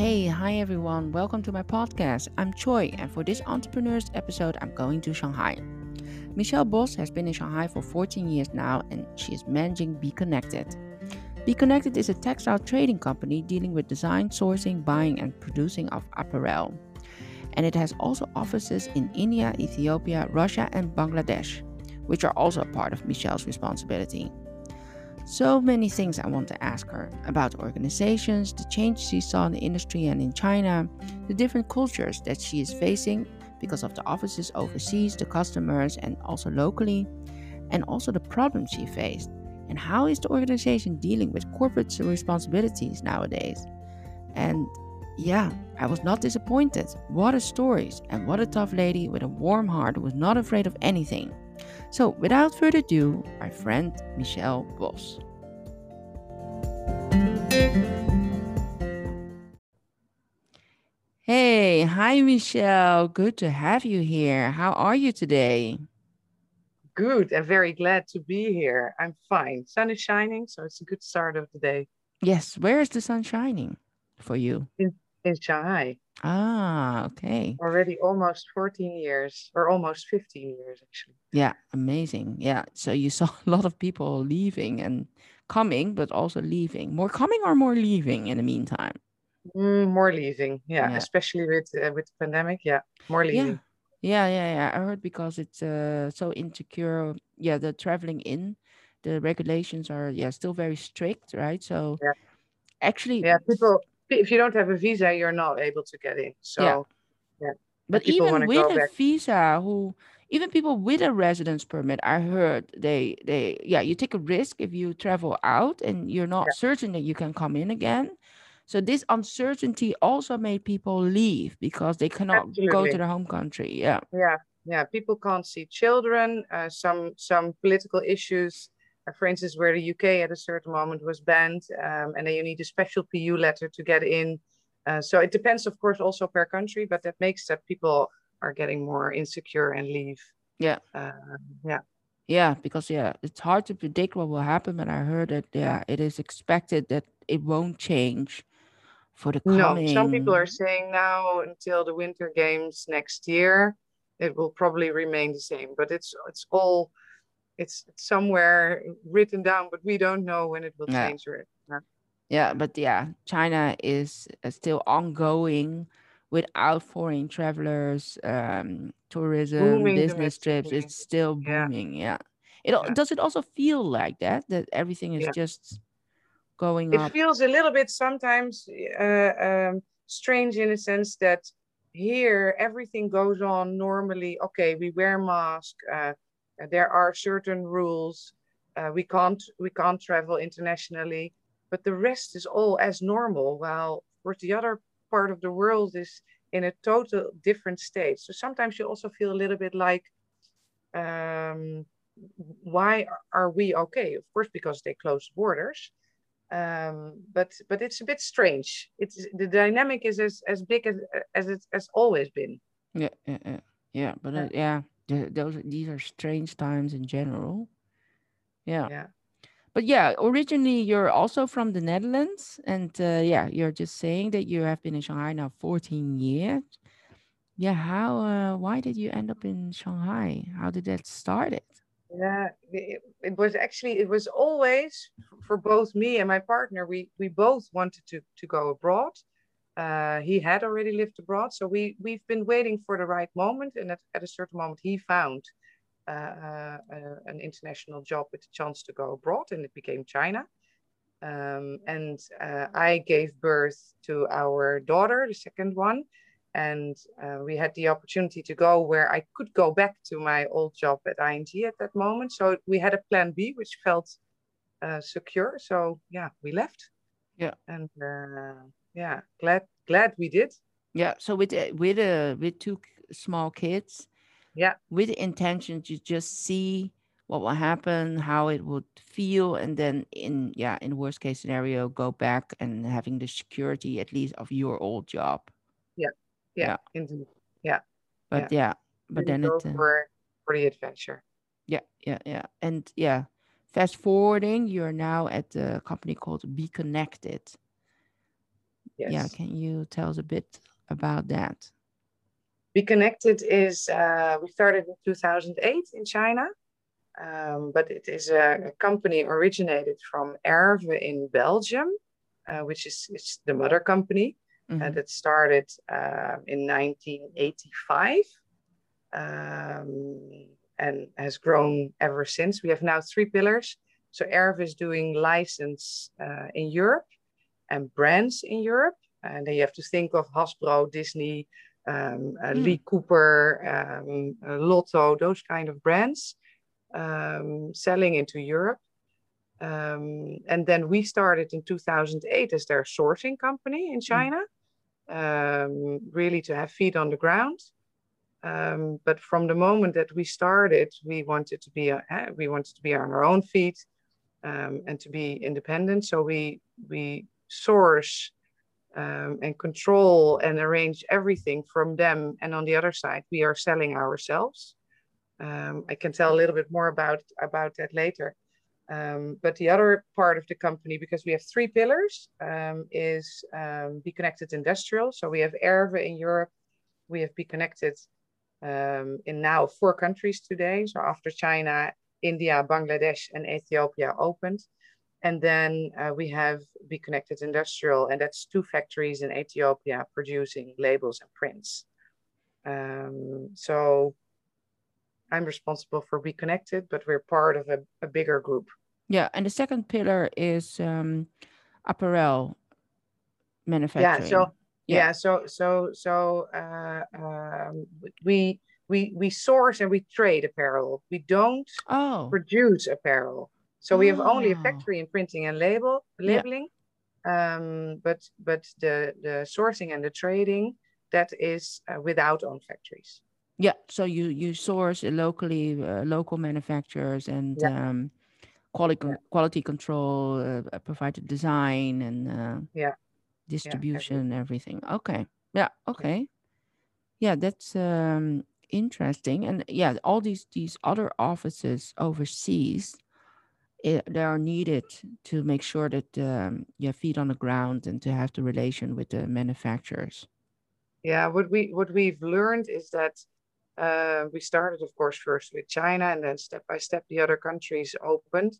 Hey, hi everyone, welcome to my podcast. I'm Choi, and for this entrepreneurs episode, I'm going to Shanghai. Michelle Bos has been in Shanghai for 14 years now, and she is managing Be Connected. Be Connected is a textile trading company dealing with design, sourcing, buying, and producing of apparel. And it has also offices in India, Ethiopia, Russia, and Bangladesh, which are also a part of Michelle's responsibility. So many things I want to ask her about organizations, the change she saw in the industry and in China, the different cultures that she is facing because of the offices overseas, the customers, and also locally, and also the problems she faced. And how is the organization dealing with corporate responsibilities nowadays? And yeah, I was not disappointed. What a stories, and what a tough lady with a warm heart who was not afraid of anything. So, without further ado, my friend Michelle Bos. Hey, hi Michelle. Good to have you here. How are you today? Good and very glad to be here. I'm fine. Sun is shining, so it's a good start of the day. Yes, where is the sun shining for you? In, in Shanghai. Ah, okay. Already almost 14 years, or almost 15 years, actually. Yeah, amazing. Yeah. So you saw a lot of people leaving and coming, but also leaving. More coming or more leaving in the meantime? Mm, more leaving, yeah, yeah. especially with uh, with the pandemic. Yeah, more leaving. Yeah. yeah, yeah, yeah. I heard because it's uh, so insecure. Yeah, the traveling in, the regulations are yeah still very strict, right? So yeah. actually, yeah, people if you don't have a visa, you're not able to get in. So, yeah. yeah. But even with a back. visa, who even people with a residence permit, I heard they they yeah, you take a risk if you travel out and you're not yeah. certain that you can come in again. So this uncertainty also made people leave because they cannot Absolutely. go to their home country. Yeah. Yeah. Yeah. People can't see children. Uh, some some political issues for instance, where the UK at a certain moment was banned, um, and then you need a special PU letter to get in. Uh, so it depends, of course, also per country, but that makes that people are getting more insecure and leave. Yeah. Uh, yeah. Yeah, because yeah, it's hard to predict what will happen, but I heard that yeah, it is expected that it won't change for the coming. No, some people are saying now until the Winter Games next year, it will probably remain the same. But it's it's all it's somewhere written down, but we don't know when it will yeah. change. Yeah. yeah, but yeah, China is uh, still ongoing without foreign travelers, um, tourism, booming business trips. It's still booming. Yeah. yeah. It yeah. does it also feel like that that everything is just going it up? feels a little bit sometimes uh, um, strange in a sense that here everything goes on normally. Okay, we wear mask. Uh, there are certain rules. Uh, we can't we can't travel internationally, but the rest is all as normal. While for the other part of the world is in a total different state. So sometimes you also feel a little bit like, um, why are we okay? Of course, because they closed borders. Um, but but it's a bit strange. It's the dynamic is as, as big as as it has always been. Yeah, yeah, yeah. yeah but uh, yeah, those these are strange times in general. Yeah. Yeah. But yeah, originally you're also from the Netherlands, and uh, yeah, you're just saying that you have been in Shanghai now 14 years. Yeah, how? Uh, why did you end up in Shanghai? How did that start? It. Yeah, it, it was actually it was always for both me and my partner. We we both wanted to to go abroad, uh, he had already lived abroad, so we we've been waiting for the right moment, and at, at a certain moment he found uh, uh, uh, an international job with the chance to go abroad, and it became China. Um, and uh, I gave birth to our daughter, the second one, and uh, we had the opportunity to go where I could go back to my old job at ING at that moment. So we had a plan B, which felt secure. So yeah, we left. Yeah, and yeah glad glad we did. Yeah so with uh, with uh with two small kids yeah. with the intention to just see what will happen how it would feel and then in yeah in worst case scenario go back and having the security at least of your old job. Yeah yeah, yeah. yeah but yeah, yeah but then it uh, for for the adventure. Yeah yeah yeah and yeah fast forwarding you're now at a company called be connected Yes. Yeah, can you tell us a bit about that? Be Connected is, uh, we started in 2008 in China, um, but it is a, a, company originated from Erve in Belgium, uh, which is, it's the mother company mm-hmm. uh, that started uh, in 1985 um, and has grown ever since. We have now three pillars. So Erve is doing license uh, in Europe and brands in Europe. And then you have to think of Hasbro, Disney, um, uh, mm. Lee Cooper, um, Lotto, those kind of brands um, selling into Europe. Um, and then we started in 2008 as their sourcing company in hmm. China, mm. really to have feet on the ground. Um, but from the moment that we started, we wanted to be uh, we wanted to be on our own feet um, and to be independent. So we we source um, and control and arrange everything from them. And on the other side, we are selling ourselves. Um, I can tell a little bit more about, about that later. Um, but the other part of the company, because we have three pillars, um, is um, Be Connected Industrial. So we have Erve in Europe, we have Be Connected um, in now four countries today. So after China, India, Bangladesh, and Ethiopia opened. And then uh, we have Be Connected Industrial, and that's two factories in Ethiopia producing labels and prints. Um, so I'm responsible for Be Connected, but we're part of a, a bigger group. Yeah, and the second pillar is um, apparel manufacturing. Yeah, so yeah, yeah so so so uh, um, we we we source and we trade apparel. We don't oh. produce apparel. So we have only a ah. factory in printing and label labeling, yeah. um, but but the the sourcing and the trading that is uh, without own factories. Yeah, so you you source locally, uh, local manufacturers and yeah. um, quality yeah. quality control, uh, provide the design and uh, yeah, distribution, everything. everything. Okay, yeah, okay, yeah, that's um, interesting. And yeah, all these these other offices overseas it, they are needed to make sure that um, you have feet on the ground and to have the relation with the manufacturers. Yeah, what we what we've learned is that uh, we started, of course, first with China, and then step by step the other countries opened.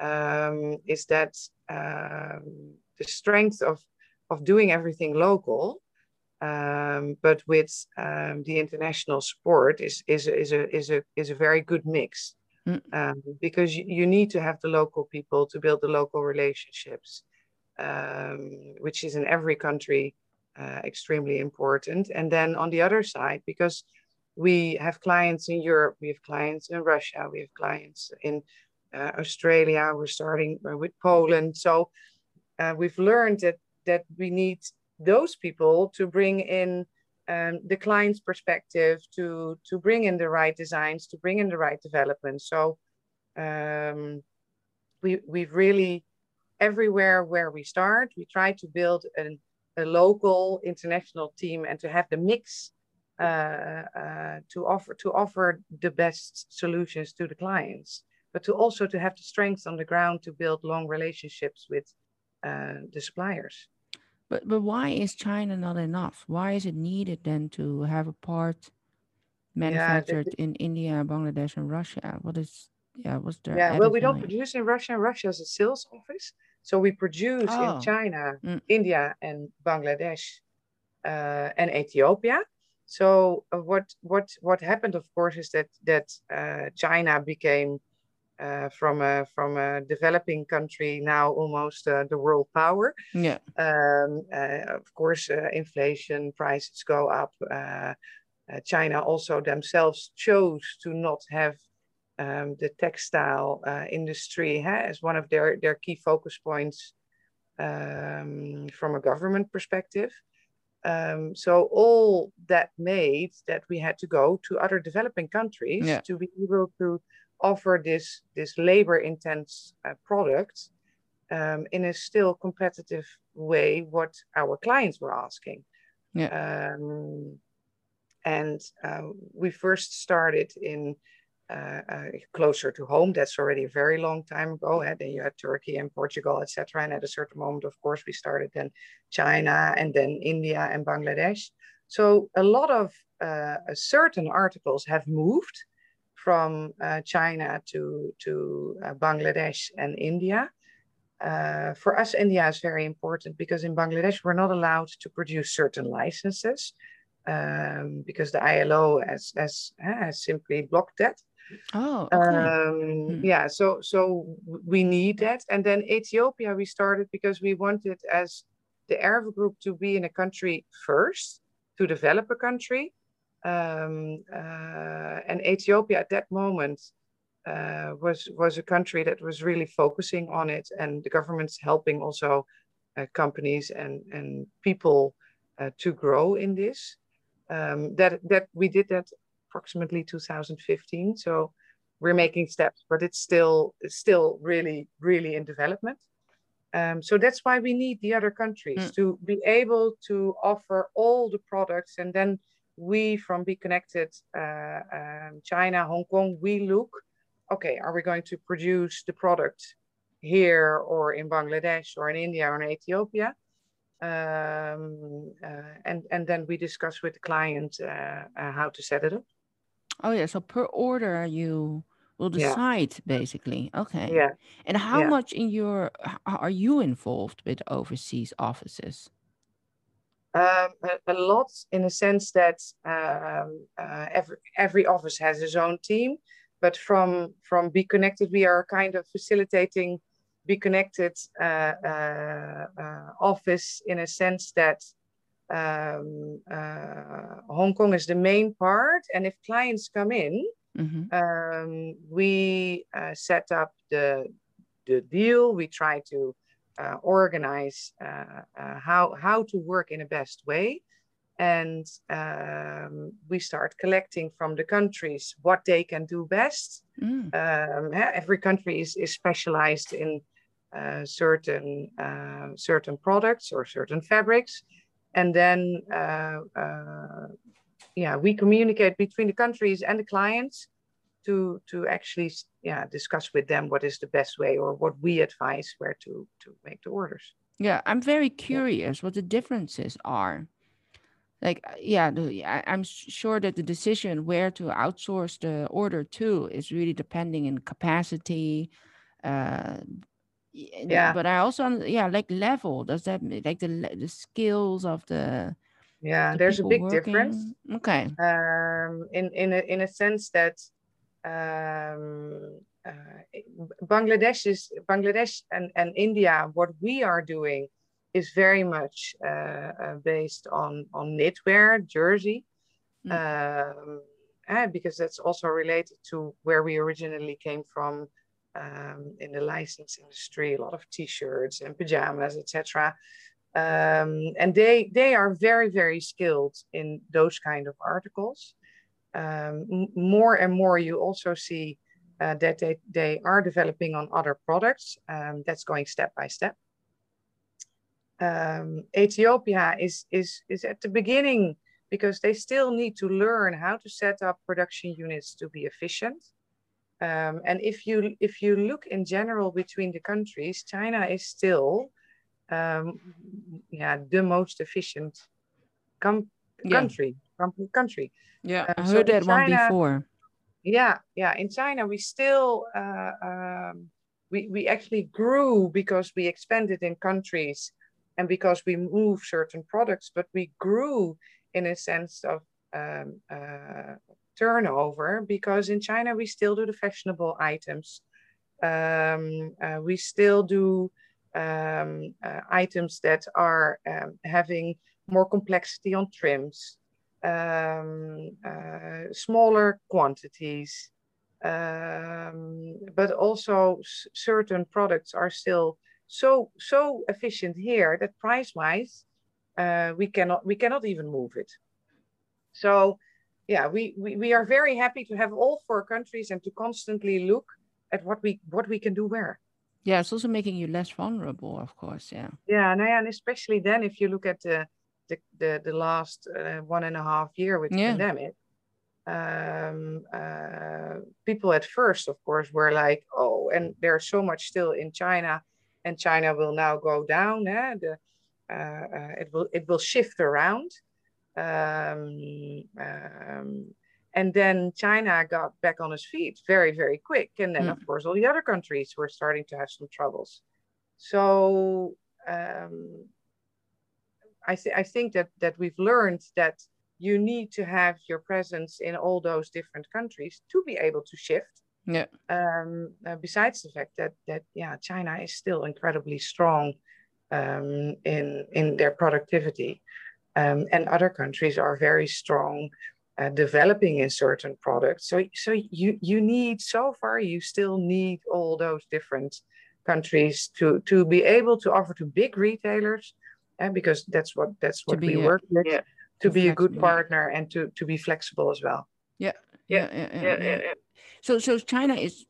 Um, is that um, the strength of of doing everything local, um, but with um, the international support is is is a is a is a very good mix. Mm. Um, because you, you, need to have the local people to build the local relationships, um, which is in every country uh, extremely important. And then on the other side, because we have clients in Europe, we have clients in Russia, we have clients in uh, Australia, we're starting uh, with Poland. So uh, we've learned that, that we need those people to bring in um, the client's perspective to to bring in the right designs, to bring in the right development. So um, we we've really everywhere where we start, we try to build an, a local international team and to have the mix uh, uh, to offer to offer the best solutions to the clients, but to also to have the strength on the ground to build long relationships with uh, the suppliers. But but why is China not enough? Why is it needed then to have a part manufactured yeah, in India, Bangladesh, and Russia? What is yeah? What's the yeah? Well, we don't produce in Russia. Russia is a sales office, so we produce oh. in China, mm. India, and Bangladesh, uh, and Ethiopia. So uh, what what what happened, of course, is that that uh, China became uh, from a from a developing country now almost uh, the world power. Yeah. Um, uh, of course, uh, inflation prices go up. Uh, uh, China also themselves chose to not have um, the textile industry huh, as one of their their key focus points um, from a government perspective. Um, so all that made that we had to go to other developing countries yeah. to be able to offer this this labor intense uh, product um, in a still competitive way what our clients were asking yeah. Um, and uh, we first started in uh, uh, closer to home. That's already a very long time ago. And then you had Turkey and Portugal, etc. And at a certain moment, of course, we started then China and then India and Bangladesh. So a lot of uh, certain articles have moved from uh, China to, to uh, Bangladesh and India. Uh, for us, India is very important because in Bangladesh, we're not allowed to produce certain licenses um, because the ILO has, has, has simply blocked that. Oh, okay. Um, hmm. Yeah, so so we need that. And then Ethiopia, we started because we wanted as the Erve group to be in a country first, to develop a country. Um, uh, and Ethiopia at that moment uh, was was a country that was really focusing on it, and the government's helping also uh, companies and and people uh, to grow in this. Um, that that we did that approximately 2015. So we're making steps, but it's still it's still really really in development. Um, so that's why we need the other countries mm. to be able to offer all the products, and then we from Be Connected, uh, um, China, Hong Kong, we look. Okay, are we going to produce the product here or in Bangladesh or in India or in Ethiopia? Um, uh, and and then we discuss with the client uh, uh how to set it up. Oh yeah, so per order you will decide yeah. basically. Okay. Yeah. And how yeah. much in your are you involved with overseas offices? Um, a, a, lot in a sense that um, uh, every every office has its own team, but from from Be Connected we are kind of facilitating Be Connected uh, uh, uh office in a sense that um, uh, Hong Kong is the main part. And if clients come in, mm-hmm. um, we uh, set up the, the deal. We try to uh, organize uh, uh, how, how to work in a best way. And um, we start collecting from the countries what they can do best. Mm. Um, every country is, is specialized in uh, certain certain products or certain fabrics and then uh, uh, yeah we communicate between the countries and the clients to to actually yeah discuss with them what is the best way or what we advise where to to make the orders. Yeah i'm very curious what the differences are. Like uh, yeah i'm sure that the decision where to outsource the order to is really depending in capacity uh, yeah. but i also yeah like level does that like the the skills of the yeah the there's a big working? difference okay. Um in in a, in a sense that um uh, bangladesh is bangladesh and and india what we are doing is very much uh, uh, based on on knitwear jersey mm. uh, because that's also related to where we originally came from um, in the license industry, a lot of t-shirts and pajamas, etc. Um, and they they are very very skilled in those kind of articles. Um, more and more, you also see uh, that they they are developing on other products. Um, that's going step by step. Um, Ethiopia is is is at the beginning because they still need to learn how to set up production units to be efficient. Um, and if you if you look in general between the countries, China is still, um, yeah, the most efficient yeah. country. Country. Yeah, uh, I heard so that China, one before. Yeah, yeah. In China, we still uh, um, we we actually grew because we expanded in countries and because we moved certain products, but we grew in a sense of um, uh, turnover because in China we still do the fashionable items. Um, uh, we still do um, uh, items that are um, having more complexity on trims, um, uh, smaller quantities, um, but also certain products are still so so efficient here that price wise uh, we cannot we cannot even move it. So yeah, we, we, we are very happy to have all four countries and to constantly look at what we what we can do where. Yeah, it's also making you less vulnerable, of course. Yeah. Yeah, and, and especially then if you look at the the the, the last uh, one and a half year with the pandemic, um, uh, people at first, of course, were like, "Oh, and there's so much still in China, and China will now go down. Eh? The, uh, uh, it will it will shift around." Um, um, and then China got back on its feet very, very quick. And then, mm. of course, all the other countries were starting to have some troubles. So um, I, th- I think that, that we've learned that you need to have your presence in all those different countries to be able to shift. Yeah. Um, uh, besides the fact that that yeah, China is still incredibly strong um, in in their productivity, um, and other countries are very strong uh, developing in certain products. So so you you need so far you still need all those different countries to to be able to offer to big retailers, and because that's what that's what we a, work with. Yeah, to be a good partner and to to be flexible as well. Yeah. Yeah. Yeah, yeah, yeah, yeah. So so China is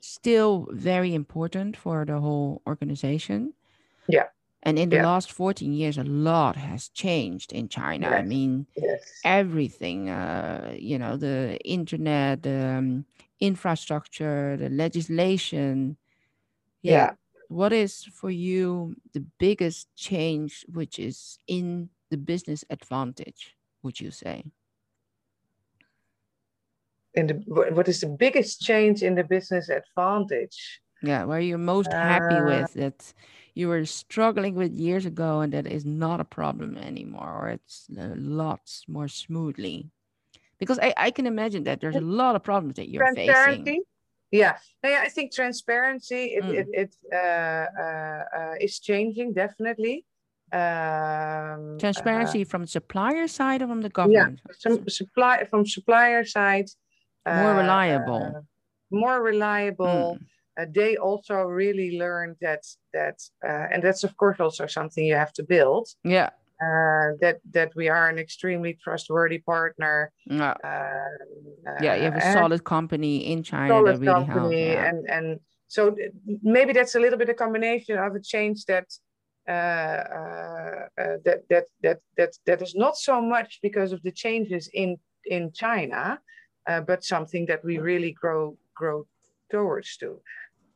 still very important for the whole organization. Yeah. And in the yeah. last 14 years, a lot has changed in China. Yes. I mean, yes. everything, uh, you know, the internet, the um, infrastructure, the legislation. Yeah. What is for you the biggest change, which is in the business advantage, would you say? In the, what is the biggest change in the business advantage? Yeah, where you're most happy uh, with that you were struggling with years ago and that is not a problem anymore or it's lots more smoothly because I, I can imagine that there's a lot of problems that you're facing yeah. Yeah i think transparency it, mm. it, it uh, uh, uh, is changing definitely. Um, transparency uh, from supplier side or from the government? yeah some supply from supplier side more reliable. uh, more reliable. Mm uh, they also really learned that that uh, and that's of course also something you have to build. Yeah uh, that that we are an extremely trustworthy partner. Yeah, uh, yeah you have a solid company in china solid that really company helps, yeah. and and so maybe that's a little bit a combination of a change that uh, uh, that that that that that is not so much because of the changes in in China, but something that we really grow grow towards to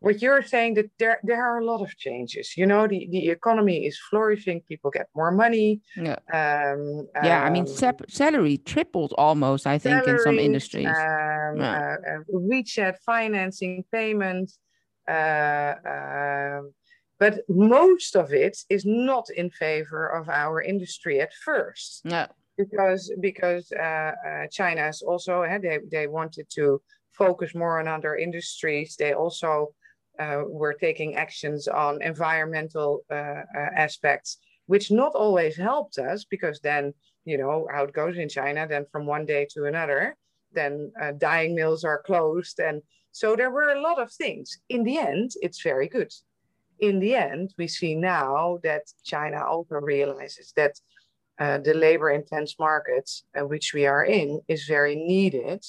what you're saying that there there are a lot of changes you know the, the economy is flourishing people get more money yeah um, yeah um, i mean um, salary tripled almost i think in some industries um, yeah. uh, uh, WeChat financing payments uh, um, but most of it is not in favor of our industry at first yeah because because uh, uh, China is also uh, they they wanted to focus more on other industries. They also uh, were taking actions on environmental uh, uh, aspects, which not always helped us because then, you know, how it goes in China, then from one day to another, then uh, dyeing mills are closed. And so there were a lot of things. In the end, it's very good. In the end, we see now that China also realizes that uh, the labor intense markets uh, which we are in is very needed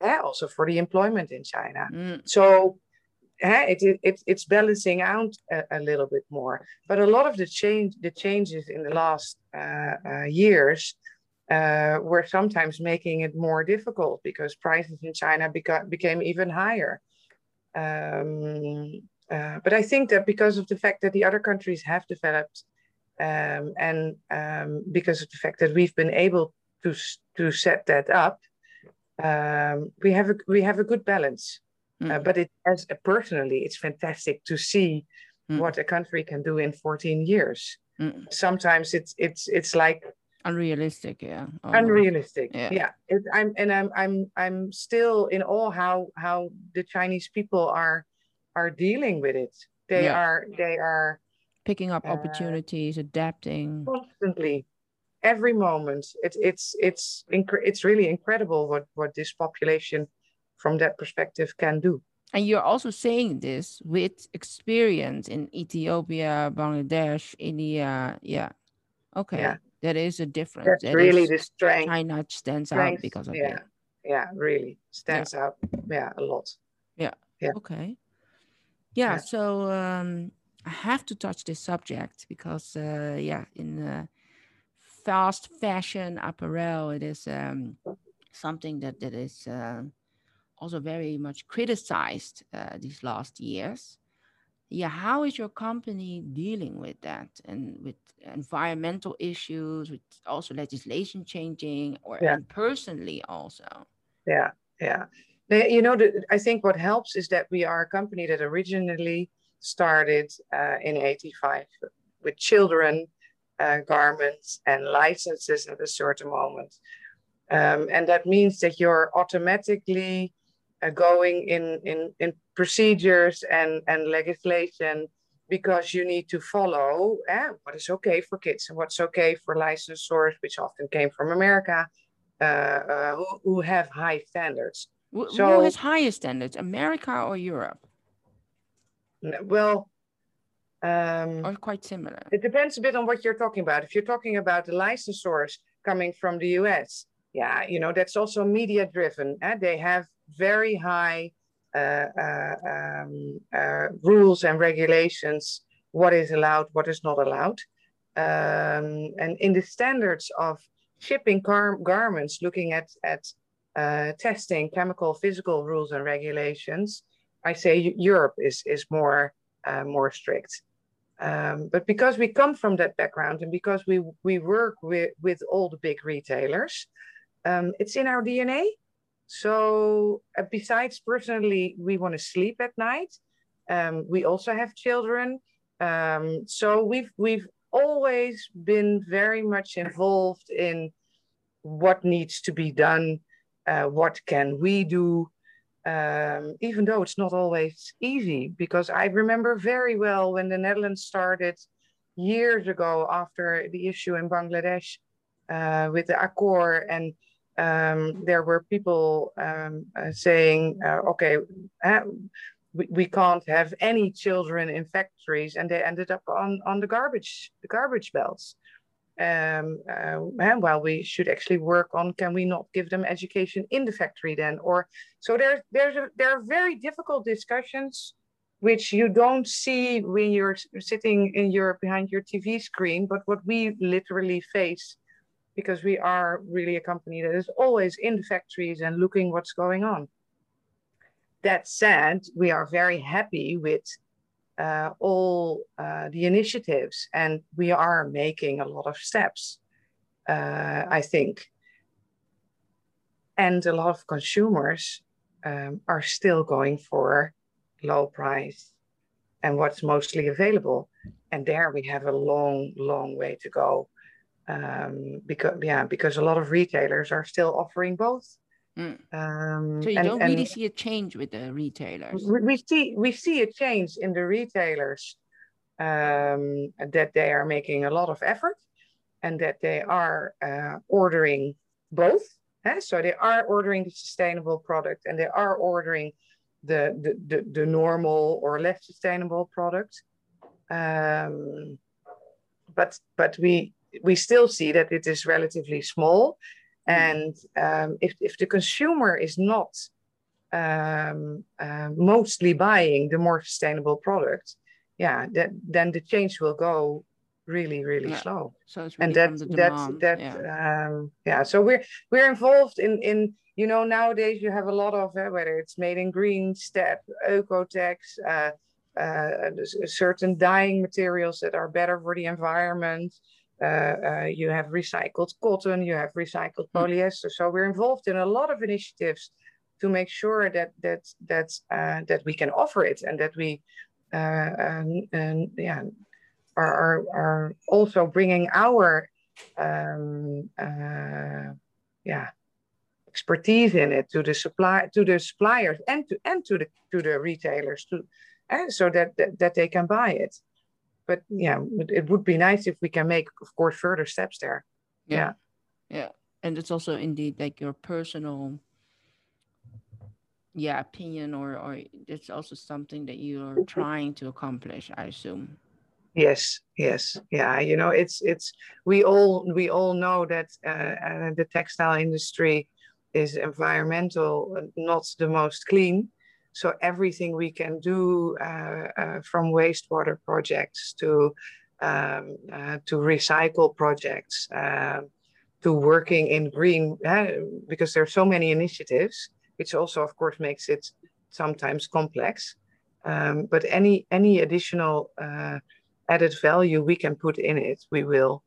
also for the employment in China. Mm. So it, it, it's balancing out a, a, little bit more. But a lot of the change, the changes in the last uh, uh, years uh, were sometimes making it more difficult because prices in China beca- became even higher. Um, uh, but I think that because of the fact that the other countries have developed, um, and um, because of the fact that we've been able to to set that up, um, we have a we have a good balance. Mm. Uh, but it as uh, personally, it's fantastic to see mm. what a country can do in 14 years. Mm. Sometimes it's it's it's like unrealistic, yeah. Almost. Unrealistic, yeah. yeah. It, I'm and I'm I'm I'm still in awe how how the Chinese people are are dealing with it. They yeah. are they are picking up uh, opportunities, adapting constantly every moment. It, it's it's it's really incredible what what this population from that perspective can do. And you're also saying this with experience in Ethiopia, Bangladesh, India. Yeah. Okay. Yeah. That is a difference. That's that really the strength. China stands strength, out because of yeah. it. Yeah, really stands yeah. out. Yeah, a lot. Yeah. Yeah. Okay. Yeah. yeah. So um, I have to touch this subject because, uh, yeah, in uh, fast fashion apparel, it is um, something that that is uh, also very much criticized uh, these last years. Yeah, how is your company dealing with that and with environmental issues, with also legislation changing, or Yeah. and personally also? Yeah, yeah. You know, the, I think what helps is that we are a company that originally started uh, in 85 with children uh, garments and licenses at a certain moment. Um, and that means that you're automatically uh, going in, in, in procedures and, and legislation because you need to follow eh, what is okay for kids and what's okay for licensors, which often came from America, uh, uh, who, who have high standards. Wh- Who has higher standards, America or Europe, Well, um, or quite similar? It depends a bit on what you're talking about. If you're talking about the licensors coming from the US, yeah, you know, that's also media driven. eh? They have very high uh, uh, um, uh, rules and regulations, what is allowed, what is not allowed. Um, and in the standards of shipping gar- garments, looking at, at uh, testing, chemical, physical rules and regulations, I say Europe is, is more, uh, more strict. Um, but because we come from that background and because we we work with, with all the big retailers, um, it's in our DNA. So uh, besides personally, we want to sleep at night. Um, we also have children. Um, so we've we've always been very much involved in what needs to be done, uh, what can we do, um, even though it's not always easy, because I remember very well when the Netherlands started years ago after the issue in Bangladesh uh, with the Accord, and um, there were people um, uh, saying, uh, okay, uh, we, we can't have any children in factories, and they ended up on, on the garbage the garbage belts. Um, uh, and while we should actually work on can we not give them education in the factory then, or so there's there's a, there are very difficult discussions which you don't see when you're sitting in your behind your TV screen, but what we literally face because we are really a company that is always in the factories and looking what's going on. That said, we are very happy with uh, all uh, the initiatives and we are making a lot of steps, uh, I think. And a lot of consumers um, are still going for low price and what's mostly available. And there we have a long, long way to go. Um, because yeah, because a lot of retailers are still offering both. Mm. Um, So you and- don't really see a change with the retailers. we, we see we see a change in the retailers um, that they are making a lot of effort and that they are uh, ordering both. eh? So they are ordering the sustainable product and they are ordering the the, the, the normal or less sustainable product. Um, but but we we still see that it is relatively small. And um, if, if the consumer is not um, uh, mostly buying the more sustainable product, yeah, that, then the change will go really, really Yeah. slow. So it's really And that the that that yeah. um, yeah. So we're we're involved in in you know nowadays you have a lot of uh, whether it's made in green, step, Oeko-Tex, uh, uh, certain dyeing materials that are better for the environment. Uh, uh, you have recycled cotton, you have recycled Mm. polyester. So we're involved in a lot of initiatives to make sure that that that uh, that we can offer it and that we uh, and, and yeah are, are are also bringing our um, uh, yeah expertise in it to the supply to the suppliers and to and to the to the retailers to and so that, that that they can buy it but yeah it, would be nice if we can make of course further steps there. Yeah. Yeah. And it's also indeed like your personal yeah opinion or or it's also something that you're trying to accomplish i assume. Yes yes. Yeah you know it's it's we all we all know that uh, uh, the textile industry is environmental uh, not the most clean so everything we can do uh, uh, from wastewater projects to um, uh, to recycle projects to working in green because there are so many initiatives, which also, of course, makes it sometimes complex. Um, but any any additional uh, added value we can put in it, we will.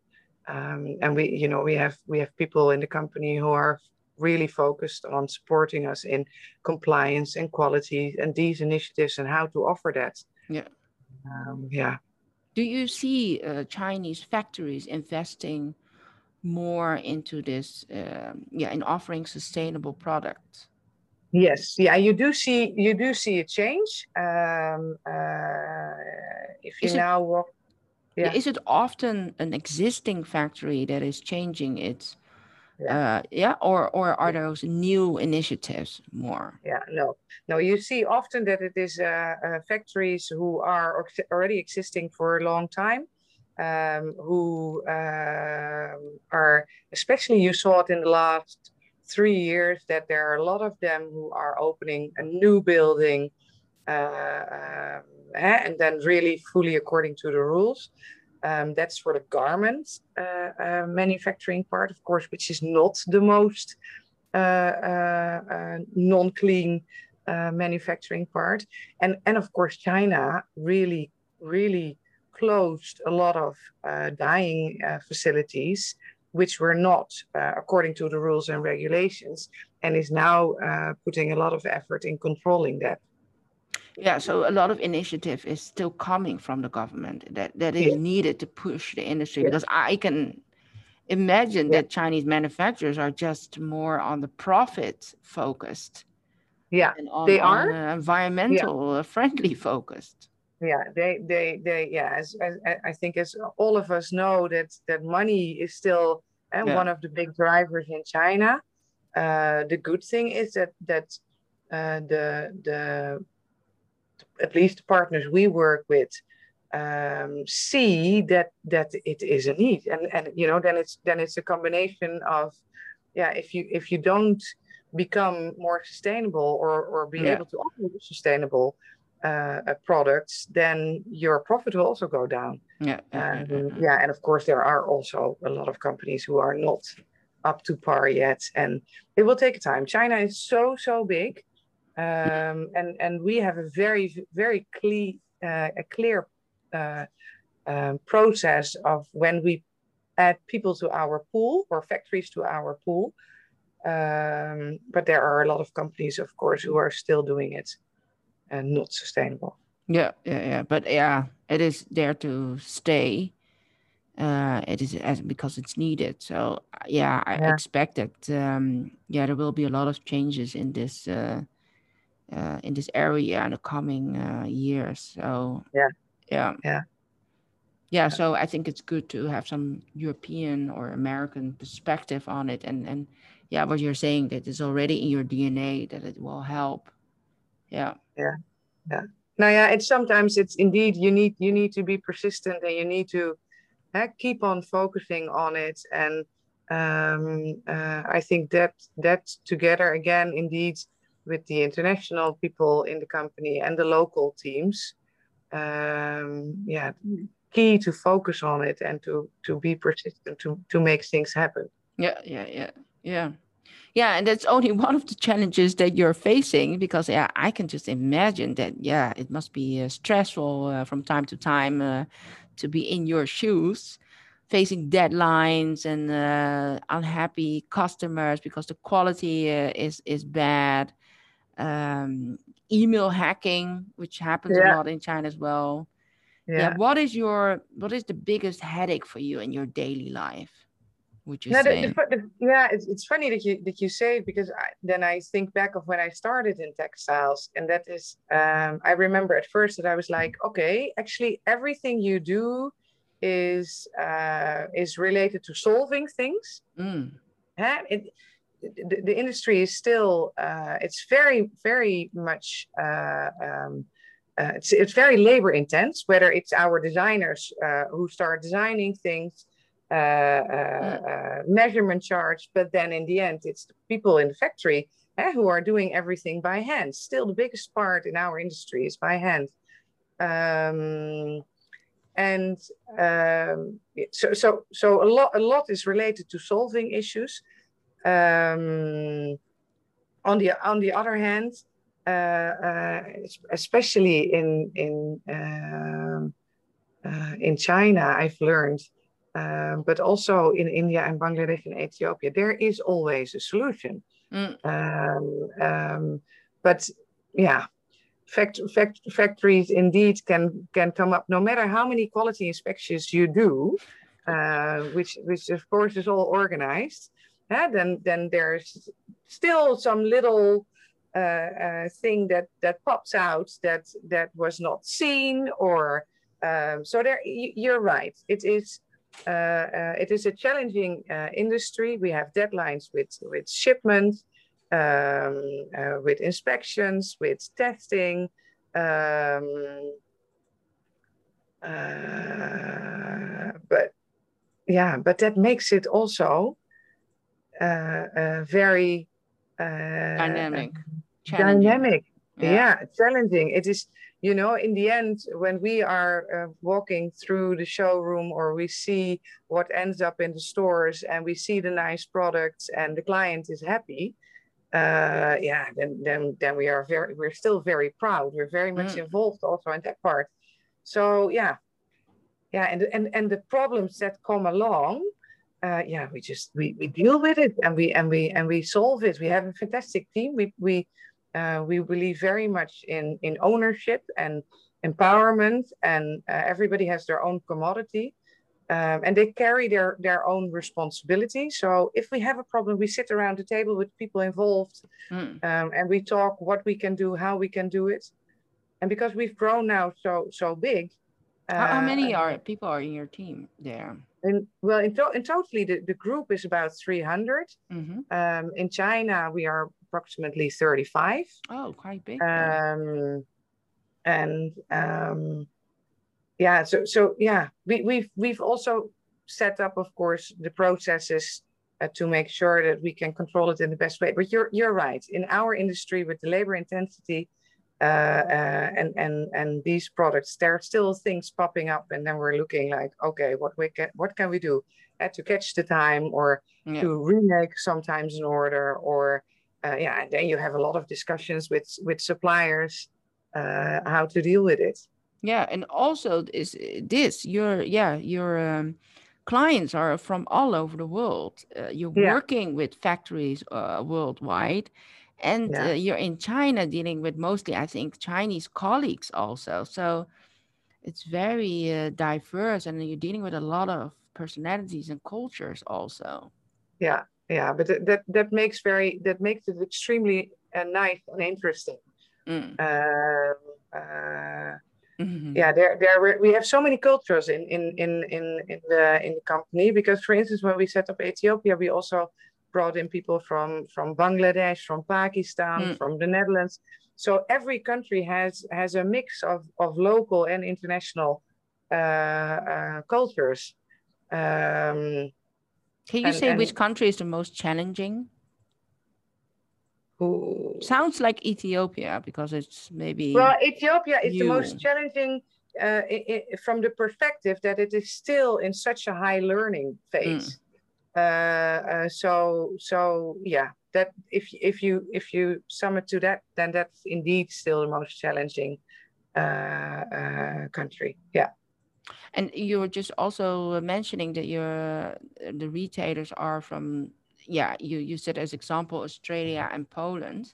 Um, and we, you know, we have we have people in the company who are really focused on supporting us in compliance and quality and these initiatives and how to offer that. Yeah. Um, yeah. Do you see uh, Chinese factories investing more into this, um, yeah, in offering sustainable products? Yes, yeah, you do see you do see a change. Um, uh, if you Is it- now walk, Yeah. Is it often an existing factory that is changing its. Uh, yeah, or or are those new initiatives more? yeah, no, no, you see often that it is uh, uh, factories who are already existing for a long time, um, who um, are, especially you saw it in the last three years that there are a lot of them who are opening a new building uh, um, eh, and then really fully according to the rules. Um, that's for the garment uh, uh, manufacturing part, of course, which is not the most uh, uh, non-clean manufacturing part. And, and of course, China really, really closed a lot of dyeing facilities, which were not uh, according to the rules and regulations, and is now uh, putting a lot of effort in controlling that. Yeah, so a lot of initiative is still coming from the government that that is Yeah. needed to push the industry Yeah. because I can imagine Yeah. that Chinese manufacturers are just more on the profit focused Yeah, and on, They are? uh, environmental uh, friendly focused. yeah, they, they, they, yeah. As, as I- think, as all of us know, that that money is still uh, one of the big drivers in China. Uh, the good thing is that that uh, the the at least the partners we work with um, see that that it is a need, and and you know then it's then it's a combination of yeah if you if you don't become more sustainable or or be Yeah. able to offer sustainable uh, uh, products, then your profit will also go down. Yeah, Um, yeah. yeah, and of course there are also a lot of companies who are not up to par yet, and it will take time. China is so so big, um, and and we have a very very clear uh, a clear uh, um, process of when we add people to our pool or factories to our pool. Um, but there are a lot of companies, of course, who are still doing it and not sustainable. Yeah, yeah, yeah. But yeah, it is there to stay. Uh, it is as because it's needed. So uh, yeah, I Yeah. expect that. Um, yeah, there will be a lot of changes in this uh, uh, in this area in the coming uh, years. So Yeah. yeah, Yeah. yeah. So I think it's good to have some European or American perspective on it, and and yeah, what you're saying that is already in your DNA that it will help. Yeah. Yeah. Yeah. Now, yeah, it's sometimes it's indeed you need you need to be persistent and you need to uh, keep on focusing on it. And um, uh, I think that that together again, indeed, with the international people in the company and the local teams, um, yeah, key to focus on it and to to be persistent to to make things happen. Yeah, yeah, yeah, yeah. Yeah, and that's only one of the challenges that you're facing because yeah, I can just imagine that yeah, it must be uh, stressful uh, from time to time uh, to be in your shoes, facing deadlines and uh, unhappy customers because the quality uh, is is bad. Um, email hacking, which happens a lot in China as well. Yeah. Yeah. What is your what is the biggest headache for you in your daily life? Would you No, say? the, fu- the, yeah, it's, it's funny that you that you say it because I, then I think back of when I started in textiles, and that is, um, I remember at first that I was like, okay, actually everything you do is uh, is related to solving things. Mm. Huh? It, the, the industry is still uh, it's very very much uh, um, uh, it's it's very labor intense. Whether it's our designers uh, who start designing things, uh, uh, uh, measurement charts, but then in the end, it's the people in the factory eh, who are doing everything by hand. Still, the biggest part in our industry is by hand. Um, and um, so so so a lot a lot is related to solving issues. Um, on the on the other hand, uh, uh, especially in in um, uh, in China, I've learned, um, but also in India and Bangladesh and Ethiopia, there is always a solution. Mm. Um, um, but yeah, fact, fact, factories indeed can can come up no matter how many quality inspections you do, uh, which which of course is all organized. Yeah, then then there's still some little uh, uh, thing that that pops out that that was not seen or um, so there you're right. It is uh, uh, it is a challenging uh, industry. We have deadlines with with shipment um, uh, with inspections with testing um, but yeah but that makes it also very dynamic dynamic yeah. yeah. challenging it is you know in the end when we are uh, walking through the showroom or we see what ends up in the stores and we see the nice products and the client is happy uh, yeah then then then we are very we're still very proud we're very much mm. involved also in that part so yeah yeah and and and the problems that come along uh, yeah we just we, we deal with it and we and we and we solve it we have a fantastic team we we uh, we believe very much in, in ownership and empowerment, and uh, everybody has their own commodity. Um, and they carry their, their own responsibility. So if we have a problem, we sit around the table with people involved mm. um, and we talk what we can do, how we can do it. And because we've grown now so so big. Uh, how, how, many are people are in your team there? In, well, in, to- in totally, the, the group is about 300. Mm-hmm. Um, in China, we are approximately 35. Oh, quite big. Um, and um, yeah, so so yeah, we, we've we've also set up, of course, the processes uh, to make sure that we can control it in the best way. But you're you're right. In our industry, with the labor intensity uh, uh, and and and these products, there are still things popping up, and then we're looking like, okay, what we can what can we do? Uh, to catch the time, or yeah. to remake sometimes an order, or uh, yeah, and then you have a lot of discussions with with suppliers uh, how to deal with it. Yeah, and also is this your yeah your um, clients are from all over the world. Uh, you're yeah. working with factories uh, worldwide, and yeah. Uh, you're in China dealing with mostly I think Chinese colleagues also. So it's very uh, diverse, and you're dealing with a lot of personalities and cultures also. Yeah, yeah but that that makes very that makes it extremely uh, nice and interesting mm. uh, uh, mm-hmm. yeah there there we have so many cultures in in in in in the in the company because for instance when we set up ethiopia we also brought in people from from bangladesh from pakistan mm. from the netherlands so every country has has a mix of of local and international uh, uh, cultures um, can you and, say and which country is the most challenging? Ooh. Sounds like Ethiopia because it's maybe. Well, Ethiopia is you. the most challenging uh, it, it, from the perspective that it is still in such a high learning phase. Mm. Uh, uh, so so yeah, that if if you if you sum it to that, then that's indeed still the most challenging uh, uh, country. Yeah. And you were just also mentioning that your the retailers are from yeah you you said as example Australia and Poland,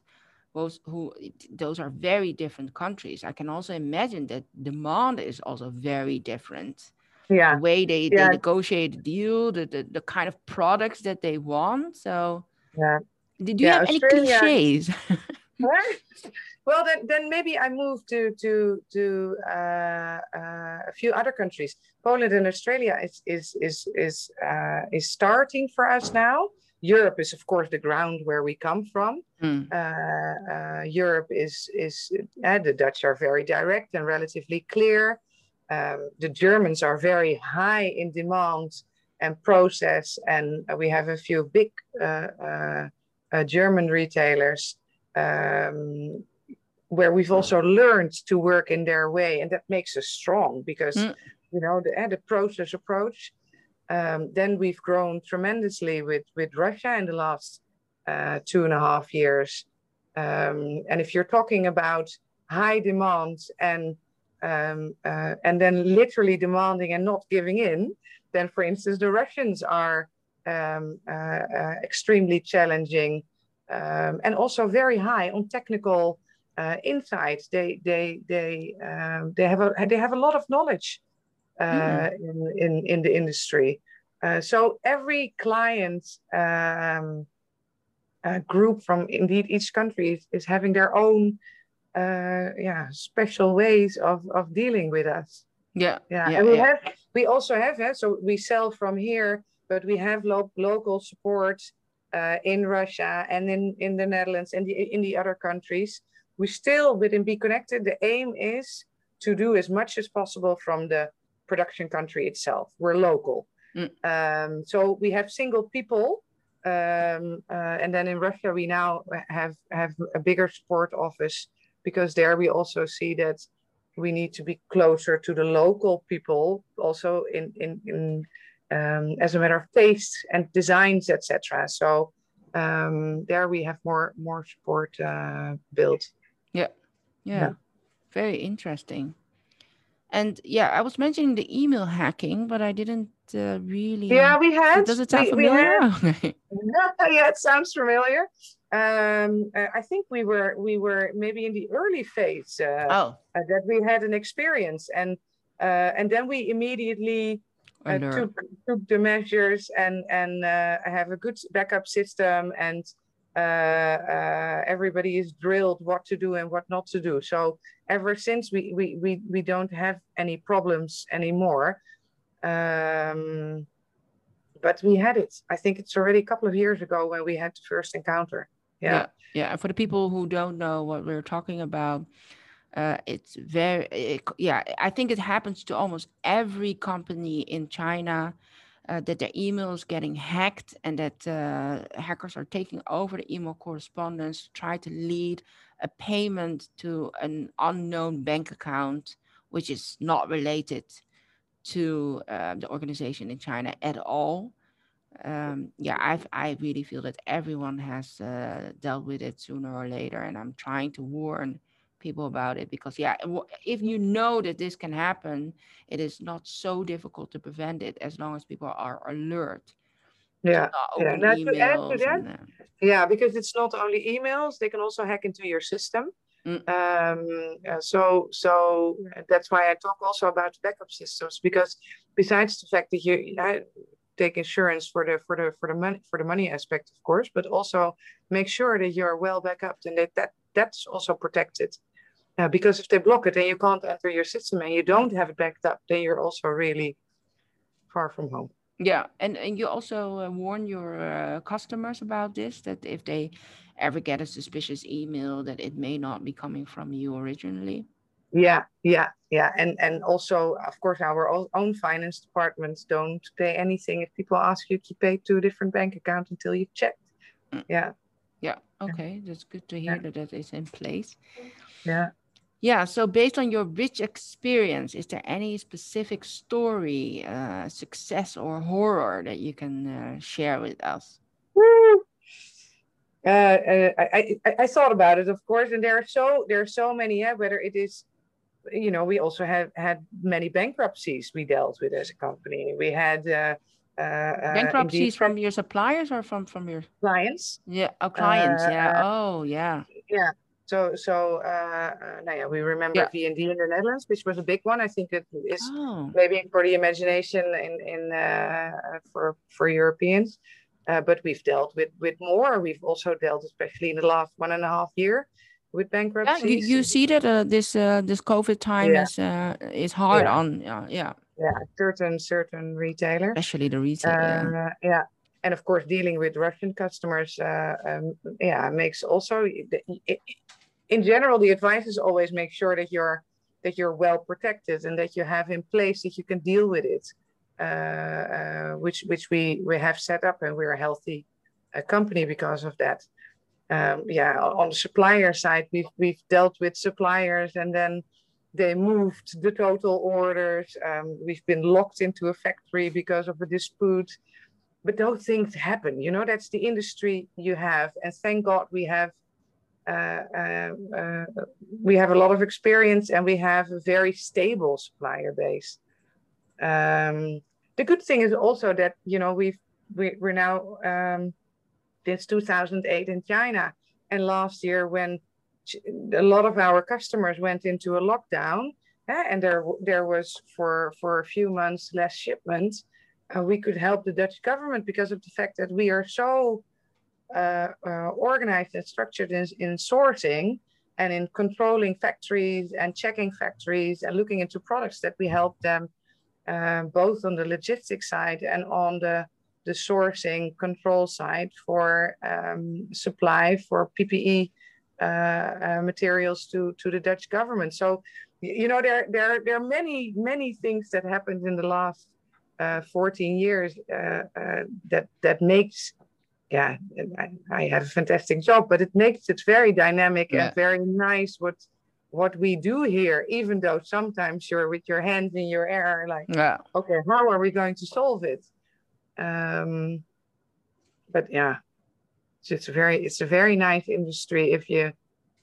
both who those are very different countries. I can also imagine that demand is also very different. Yeah, the way they, yeah. they negotiate the deal, the, the the kind of products that they want. So yeah, did you yeah, have Australia... any cliches? Well, then, then maybe I move to to to uh, uh, a few other countries. Poland and Australia is is is is uh, is starting for us now. Europe is, of course, the ground where we come from. Mm. Europe is is uh, the Dutch are very direct and relatively clear. Um, the Germans are very high in demand and process, and we have a few big German retailers. Um, where we've also learned to work in their way and that makes us strong because mm. you know, the, uh, the process approach. Um, then we've grown tremendously with, with Russia in the last uh, two and a half years. Um, and if you're talking about high demand and um, uh, and then literally demanding and not giving in, then for instance the Russians are um, uh, uh, extremely challenging um, and also very high on technical uh, insights. They they they um, they have a they have a lot of knowledge mm. in, in in the industry. Uh, so every client um, uh, group from indeed each country is, is having their own uh, yeah special ways of of dealing with us. Yeah, yeah. yeah and we yeah. have we also have uh, so we sell from here, but we have lo- local support uh, in Russia and in in the Netherlands and the, in the other countries. We still within Be Connected. The aim is to do as much as possible from the production country itself. We're local. Mm. Um, so we have single people um, uh, and then in Russia, we now have have a bigger support office because there we also see that we need to be closer to the local people, also in in, in um, as a matter of taste and designs, etc. So um, there we have more more support uh, built. Yeah. yeah, yeah, very interesting. And yeah, I was mentioning the email hacking, but I didn't uh, really. Yeah, we had. Does it sound we, familiar? We yeah, it sounds familiar. Um, uh, I think we were we were maybe in the early phase. Uh, oh. Uh, that we had an experience, and uh, and then we immediately uh, took, took the measures and and have a good backup system and. everybody is drilled what to do and what not to do. So ever since we we we, we don't have any problems anymore. Um, but we had it. I think it's already a couple of years ago when we had the first encounter. Yeah. Yeah. For the people who don't know what we're talking about, uh, it's very, it, yeah, I think it happens to almost every company in China. Uh, that their email is getting hacked and that uh, hackers are taking over the email correspondence, try to lead a payment to an unknown bank account, which is not related to uh, the organization in China at all. Um, yeah, I I really feel that everyone has uh, dealt with it sooner or later, and I'm trying to warn people about it because yeah, if you know that this can happen, it is not so difficult to prevent it as long as people are alert. Yeah, yeah. Now to add to that, and, uh, yeah, because it's not only emails; they can also hack into your system. Mm. Um, uh, so, so that's why I talk also about backup systems because besides the fact that you uh, take insurance for the for the for the money for the money aspect, of course, but also make sure that you're well back up and that that that's also protected. Uh, because if they block it and you can't enter your system and you don't have it backed up, then you're also really far from home. Yeah, and and you also uh, warn your uh, customers about this that if they ever get a suspicious email that it may not be coming from you originally yeah yeah yeah. And and also of course our own finance departments don't pay anything. If people ask you to pay to a different bank account until you've checked. Mm. yeah. Yeah okay. That's good to hear yeah. that that is in place. Yeah. Yeah so based on your rich experience is there any specific story uh, success or horror that you can uh, share with us? Uh, uh, I, I, I thought about it, of course, and there are so there are so many. Yeah, whether it is, you know, we also have had many bankruptcies we dealt with as a company. We had uh, uh, uh bankruptcies from your suppliers or from from your clients. Yeah, oh, clients. yeah. Oh, yeah. Yeah. So so uh, now yeah, we remember yeah. V&D in the Netherlands, which was a big one. I think it is oh. maybe for the imagination in in for for Europeans. Uh, but we've dealt with with more. We've also dealt, especially in the last one and a half year, with bankruptcy. Yeah, you, you see that uh, this uh, this COVID time yeah. is uh, is hard yeah. on yeah yeah certain certain retailers, especially the retail. Yeah. yeah. and of course, dealing with Russian customers, uh, um, yeah, makes also. In general, the advice is always make sure that you're that you're well protected and that you have in place that you can deal with it. Uh, uh, which which we we have set up, and we're a healthy uh, company because of that. Um, yeah, on the supplier side, we've we've dealt with suppliers, and then they moved the total orders. Um, we've been locked into a factory because of a dispute. But those things happen. You know, that's the industry you have. And thank God we have uh, uh, uh, we have a lot of experience and we have a very stable supplier base. Um, the good thing is also that you know we've we, we're now um, since 2008 in China, and last year when a lot of our customers went into a lockdown, eh, and there there was for for a few months less shipment, uh, we could help the Dutch government because of the fact that we are so uh, uh, organized and structured in, in sourcing and in controlling factories and checking factories and looking into products that we help them uh, both on the logistics side and on the the sourcing control side for um, supply for PPE uh, uh, materials to to the Dutch government. So you know there there there are many many things that happened in the last uh, 14 years uh, uh, that that makes yeah I, I, have a fantastic job, but it makes it very dynamic yeah. and very nice what what we do here, even though sometimes you're with your hands in your air, like, yeah. okay, how are we going to solve it? Um, but yeah, it's a very, it's a very nice industry if you,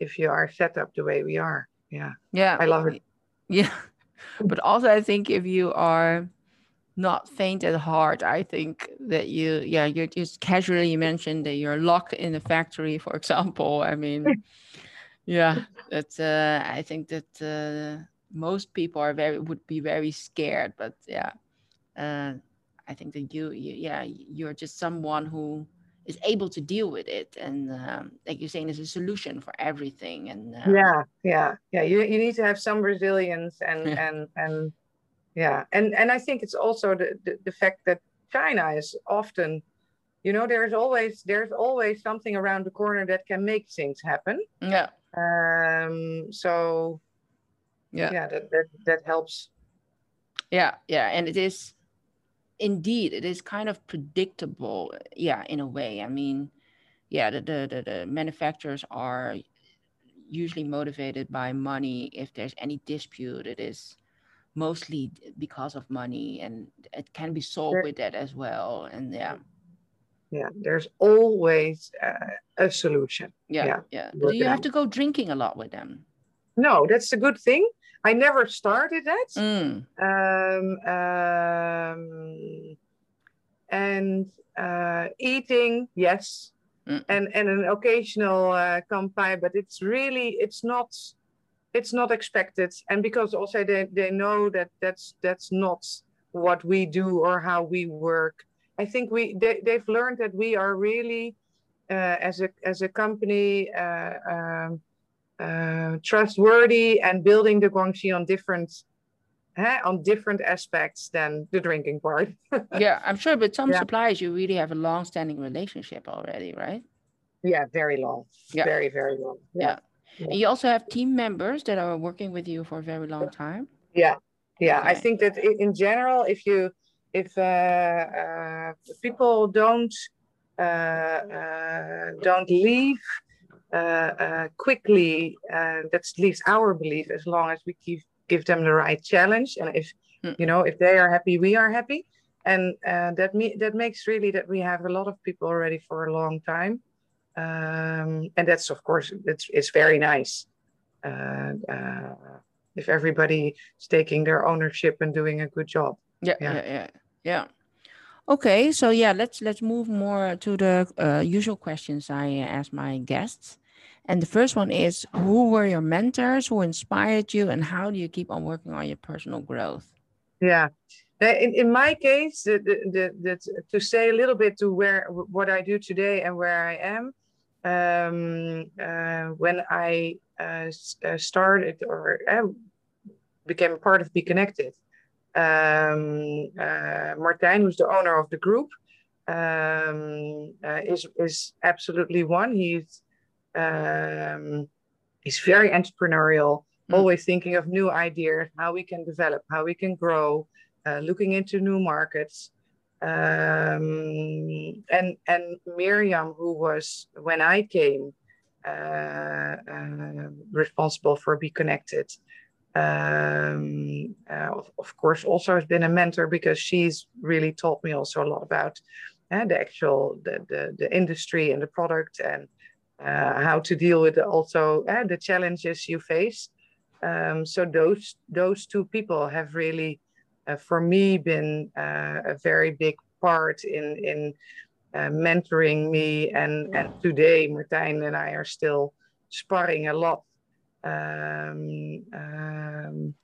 if you are set up the way we are. Yeah. Yeah. I love it. Yeah. But also, I think if you are not faint at heart, I think that you, yeah, you just casually mentioned that you're locked in the factory, for example. I mean, yeah that's uh i think that uh most people are very would be very scared but yeah uh i think that you, you yeah you're just someone who is able to deal with it and um, like you're saying there's a solution for everything and um, yeah yeah yeah you, you need to have some resilience and yeah. and and yeah and and i think it's also the, the, the fact that china is often you know there's always there's always something around the corner that can make things happen yeah um, so yeah, yeah, that, that that helps. Yeah, yeah, and it is indeed it is kind of predictable. Yeah, in a way. I mean, yeah, the the the, manufacturers are usually motivated by money. If there's any dispute, it is mostly because of money and it can be solved there, with that as well and yeah yeah there's always uh, a solution yeah yeah, yeah. do you have to go drinking a lot with them no that's a good thing i never started that mm. um, um, and uh, eating yes mm. and and an occasional uh, kampai but it's really it's not it's not expected and because also they, they know that that's that's not what we do or how we work I think we they, they've learned that we are really uh, as a as a company uh, um, uh, trustworthy and building the Guanxi on different on different aspects than the drinking part. yeah, I'm sure, but some yeah. suppliers you really have a long-standing relationship already, right? Yeah, very long. Yeah. Very very long. Yeah. yeah. And you also have team members that are working with you for a very long time. Yeah, yeah. Okay. I think that in general, if you if uh, uh, people don't uh, don't leave quickly, that's at least our belief. As long as we keep give them the right challenge, and if mm. you know if they are happy, we are happy, and that me that makes really that we have a lot of people already for a long time. Um, and that's of course it's it's very nice uh, uh, if everybody is taking their ownership and doing a good job. Yeah, yeah, yeah. yeah. Yeah. Okay, so yeah, let's let's move more to the uh, usual questions I ask my guests. And the first one is who were your mentors, who inspired you, and how do you keep on working on your personal growth? Yeah. In, in my case, the, the, the, to say a little bit to where what I do today and where I am, um, uh, when I uh, uh started or uh, became part of Be Connected, um, uh, Martijn, who's the owner of the group, um, uh, is is absolutely one. He's um, he's very entrepreneurial, mm. always thinking of new ideas, how we can develop, how we can grow, uh, looking into new markets. Um, and and Miriam, who was when I came uh, uh, responsible for Be Connected, um, uh, of, of, course, also has been a mentor because she's really taught me also a lot about uh, the actual the, the, the industry and the product and uh, how to deal with also uh, the challenges you face. Um, so those those two people have really, uh, for me, been uh, a very big part in in mentoring me. And and today, Martijn and I are still sparring a lot um, um,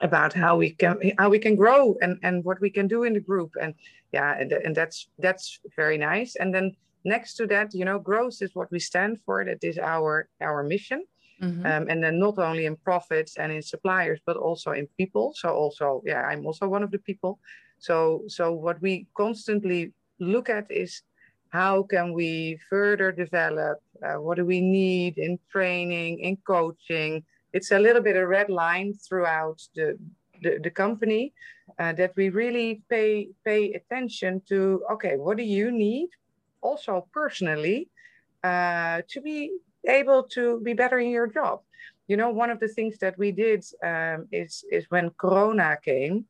about how we can how we can grow and and what we can do in the group and yeah and, and that's that's very nice and then next to that you know growth is what we stand for. That is our our mission. Mm-hmm. um, and then not only in profits and in suppliers but also in people. So also yeah i'm also one of the people. So so what we constantly look at is how can we further develop uh, what do we need in training in coaching? It's a little bit a red line throughout the the, the company uh, that we really pay pay attention to okay what do you need also personally uh, to be able to be better in your job you know one of the things that we did um, is is when corona came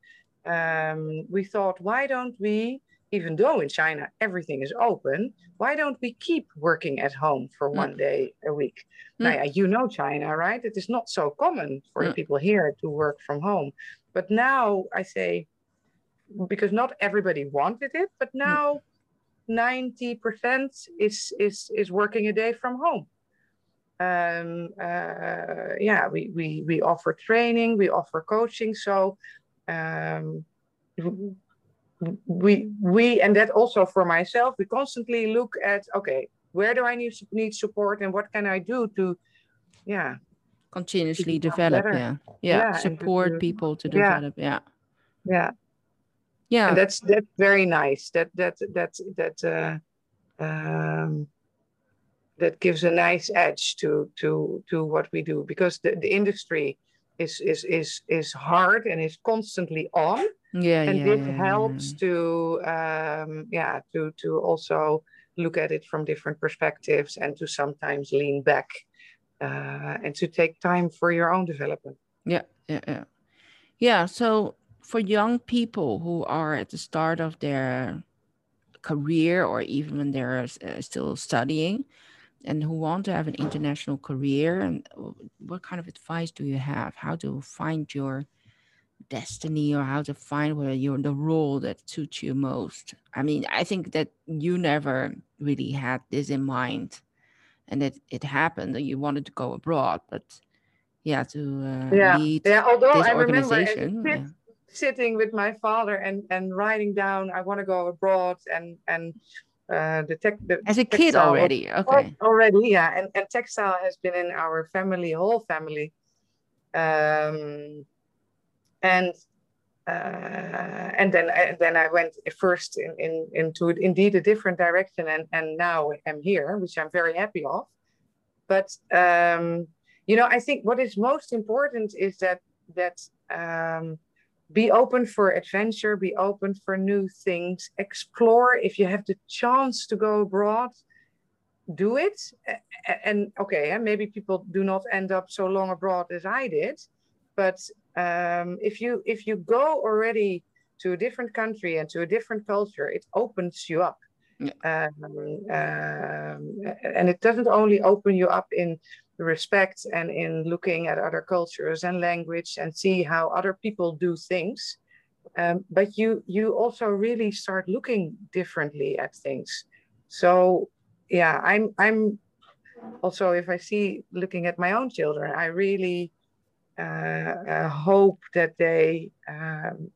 um, we thought why don't we even though in China everything is open, why don't we keep working at home for one mm. day a week? Mm. Now, you know China, right? It is not so common for mm. people here to work from home. But now I say, because not everybody wanted it, but mm. now. 90% is, is, is working a day from home. Um, uh, yeah, we, we, we offer training, we offer coaching. So um, we we and that also for myself we constantly look at okay where do i need need support and what can i do to yeah continuously develop yeah. yeah. yeah support to, people to develop yeah yeah yeah. And that's that's very nice. That that that that uh um that gives a nice edge to to to what we do because the, the industry is is is is hard and is constantly on. Yeah and yeah, this yeah, helps yeah. to um yeah to to also look at it from different perspectives and to sometimes lean back uh, and to take time for your own development. Yeah yeah yeah. Yeah so for young people who are at the start of their career or even when they're uh, still studying and who want to have an international career and uh, what kind of advice do you have? How to find your destiny or how to find where you're the role that suits you most? I mean i think that you never really had this in mind and that it happened that you wanted to go abroad but yeah to uh, yeah. lead yeah although i remember sit, yeah. Sitting with my father and and writing down i want to go abroad and and uh, the tech the as a kid already okay. already yeah. And, and textile has been in our family whole family. Um and uh, and then and uh, then I went first in, in into indeed a different direction and and now I'm here which I'm very happy of. But um, you know I think what is most important is that that um, be open for adventure be open for new things explore if you have the chance to go abroad do it and okay maybe people do not end up so long abroad as I did but um, if you if you go already to a different country and to a different culture, it opens you up. Yeah. Um, um, and it doesn't only open you up in respect and in looking at other cultures and language and see how other people do things, um, but you you also really start looking differently at things. So yeah, I'm I'm also if I see looking at my own children, I really uh, uh, hope that they um,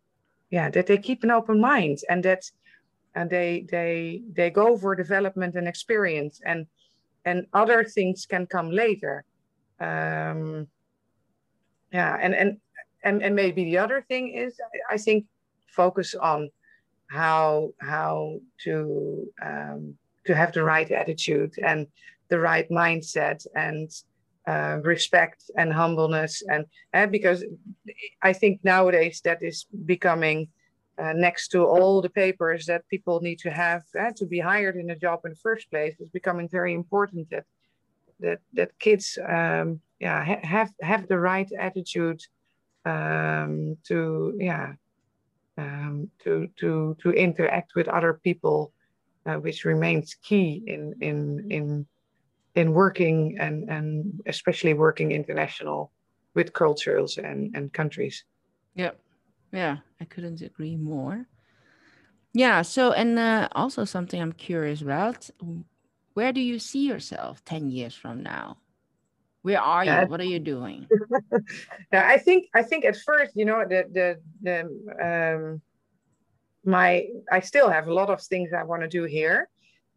yeah that they keep an open mind and that and they they they go for development and experience and and other things can come later. Um, yeah and and and, and maybe the other thing is i think focus on how how to um, to have the right attitude and the right mindset and uh, respect and humbleness and uh, because i think nowadays that is becoming uh, next to all the papers that people need to have uh, to be hired in a job in the first place is becoming very important that that that kids um, yeah ha- have have the right attitude um, to yeah um, to to to interact with other people, uh, which remains key in in in in working and and especially working international with cultures and and countries. Yeah, yeah, I couldn't agree more. Yeah. So, and uh, also something I'm curious about: where do you see yourself ten years from now? Where are you? what are you doing? yeah, I think I think at first, you know, the the the um, my I still have a lot of things I want to do here,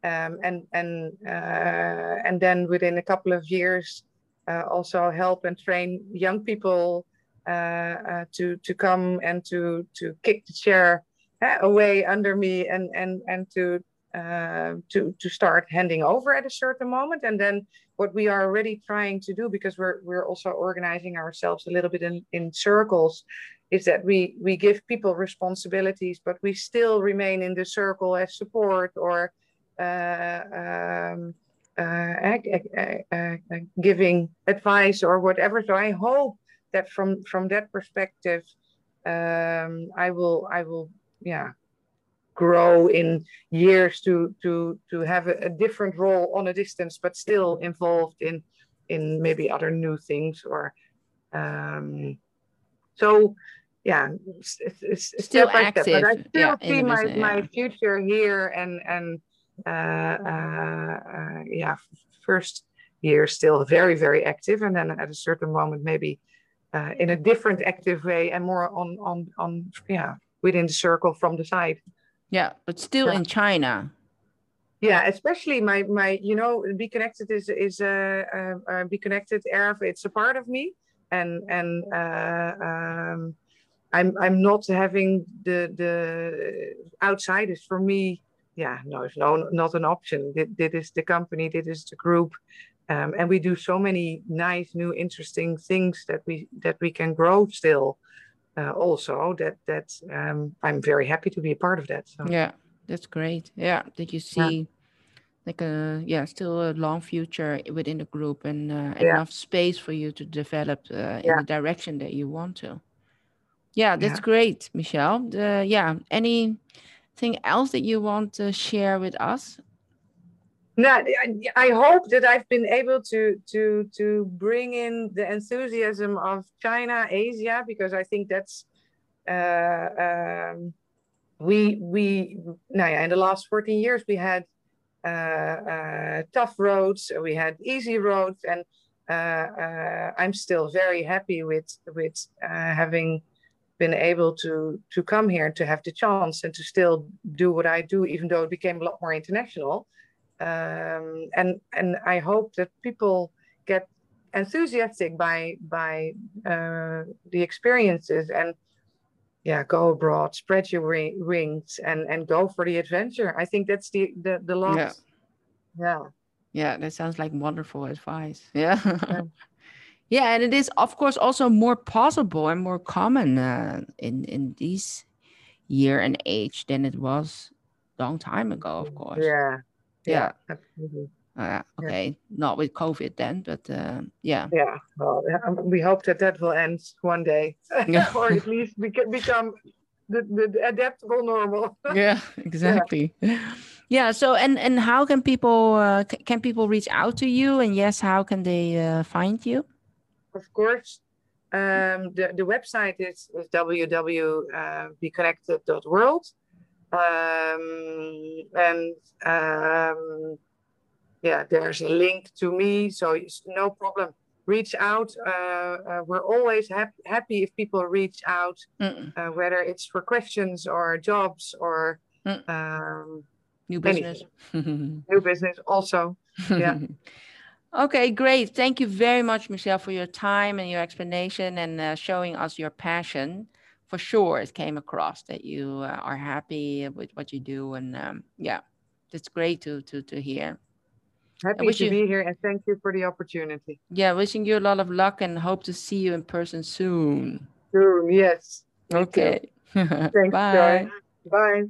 um, and and uh, and then within a couple of years, uh, also help and train young people to to come and to to kick the chair uh, away under me and and and to uh, to to start handing over at a certain moment. And then what we are already trying to do because we're we're also organizing ourselves a little bit in, in circles is that we we give people responsibilities but we still remain in the circle as support or uh, um, uh, uh, giving advice or whatever. So i hope that from from that perspective um, i will i will yeah grow in years to to to have a, a, different role on a distance but still involved in in maybe other new things or um so yeah it's, it's still active step, but i still yeah, see my yeah. my future here and and uh, uh, uh, yeah first year still very very active and then at a certain moment maybe uh, in a different active way and more on on on yeah within the circle from the side yeah, but still yeah. in China. Yeah, especially my my you know, be connected is is a uh, uh, be connected Arab. It's a part of me, and and uh, um, I'm I'm not having the the outsiders for me. Yeah, no, it's no not an option. This is the company. This is the group. Um, and we do so many nice new interesting things that we that we can grow still uh, also that that um, I'm very happy to be a part of that. So. Yeah, that's great. Yeah, did you see yeah. like a yeah still a long future within the group and uh, yeah. enough space for you to develop uh, in yeah. the direction that you want to? Yeah, that's great, Michelle. yeah, anything else that you want to share with us no, I, hope that I've been able to to to bring in the enthusiasm of China, Asia, because I think that's uh, um, we we now yeah, in the last 14 years we had uh, uh, tough roads, we had easy roads, and uh, uh, I'm still very happy with with uh, having been able to to come here to have the chance and to still do what I do, even though it became a lot more international um, and and I hope that people get enthusiastic by by uh, the experiences and yeah go abroad spread your wings and and go for the adventure. I think that's the the, the last. Yeah. yeah. Yeah that sounds like wonderful advice. Yeah. Yeah. yeah and it is of course also more possible and more common uh, in in this year and age than it was long time ago of course. Yeah yeah, absolutely. Uh, okay, yeah. not with COVID then, but uh, yeah. Yeah, well, um, we hope that that will end one day, or at least we can become the, the, adaptable normal. yeah, exactly. Yeah. yeah. So, and and how can people uh, can people reach out to you? And yes, how can they uh, find you? Of course, um, the the website is, is www.beconnected.world. Um, and um, yeah, there's a link to me, so it's no problem. Reach out. Uh, uh, we're always hap- happy if people reach out, uh, whether it's for questions or jobs or mm. um, new business. new business also. Yeah. Okay, great. Thank you very much, Michelle, for your time and your explanation and uh, showing us your passion for sure it came across that you uh, are happy with what you do and um, yeah it's great to to to hear. Happy to you, be here and thank you for the opportunity. Yeah wishing you a lot of luck and hope to see you in person soon. Soon yes. Okay. Thanks bye. Joy. bye